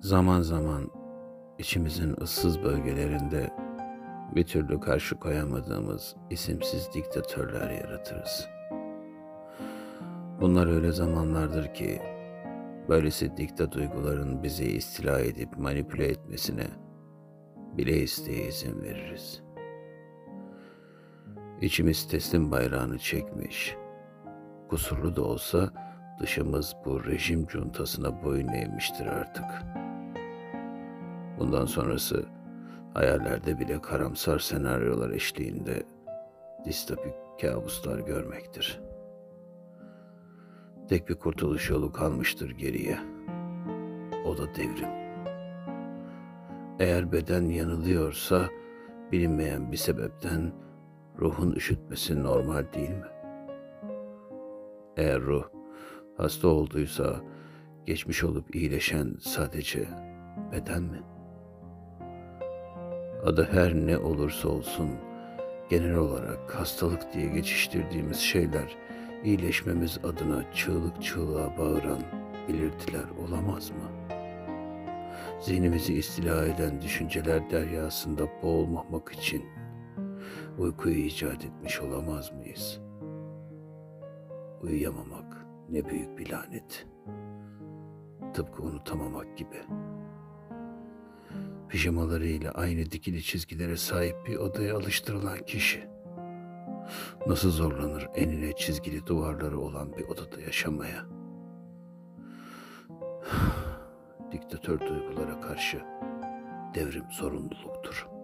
Zaman zaman içimizin ıssız bölgelerinde bir türlü karşı koyamadığımız isimsiz diktatörler yaratırız. Bunlar öyle zamanlardır ki böylesi dikta duyguların bizi istila edip manipüle etmesine bile isteye izin veririz. İçimiz teslim bayrağını çekmiş, kusurlu da olsa dışımız bu rejim cuntasına boyun eğmiştir artık.'' Bundan sonrası hayallerde bile karamsar senaryolar eşliğinde distopik kabuslar görmektir. Tek bir kurtuluş yolu kalmıştır geriye. O da devrim. Eğer beden yanılıyorsa bilinmeyen bir sebepten ruhun üşütmesi normal değil mi? Eğer ruh hasta olduysa geçmiş olup iyileşen sadece beden mi?'' Adı her ne olursa olsun genel olarak hastalık diye geçiştirdiğimiz şeyler iyileşmemiz adına çığlık çığlığa bağıran belirtiler olamaz mı? Zihnimizi istila eden düşünceler deryasında boğulmamak için uykuyu icat etmiş olamaz mıyız? Uyuyamamak ne büyük bir lanet. Tıpkı unutamamak gibi.'' Pijamalarıyla aynı dikili çizgilere sahip bir odaya alıştırılan kişi nasıl zorlanır enine çizgili duvarları olan bir odada yaşamaya? Diktatör duygulara karşı devrim sorumluluktur.''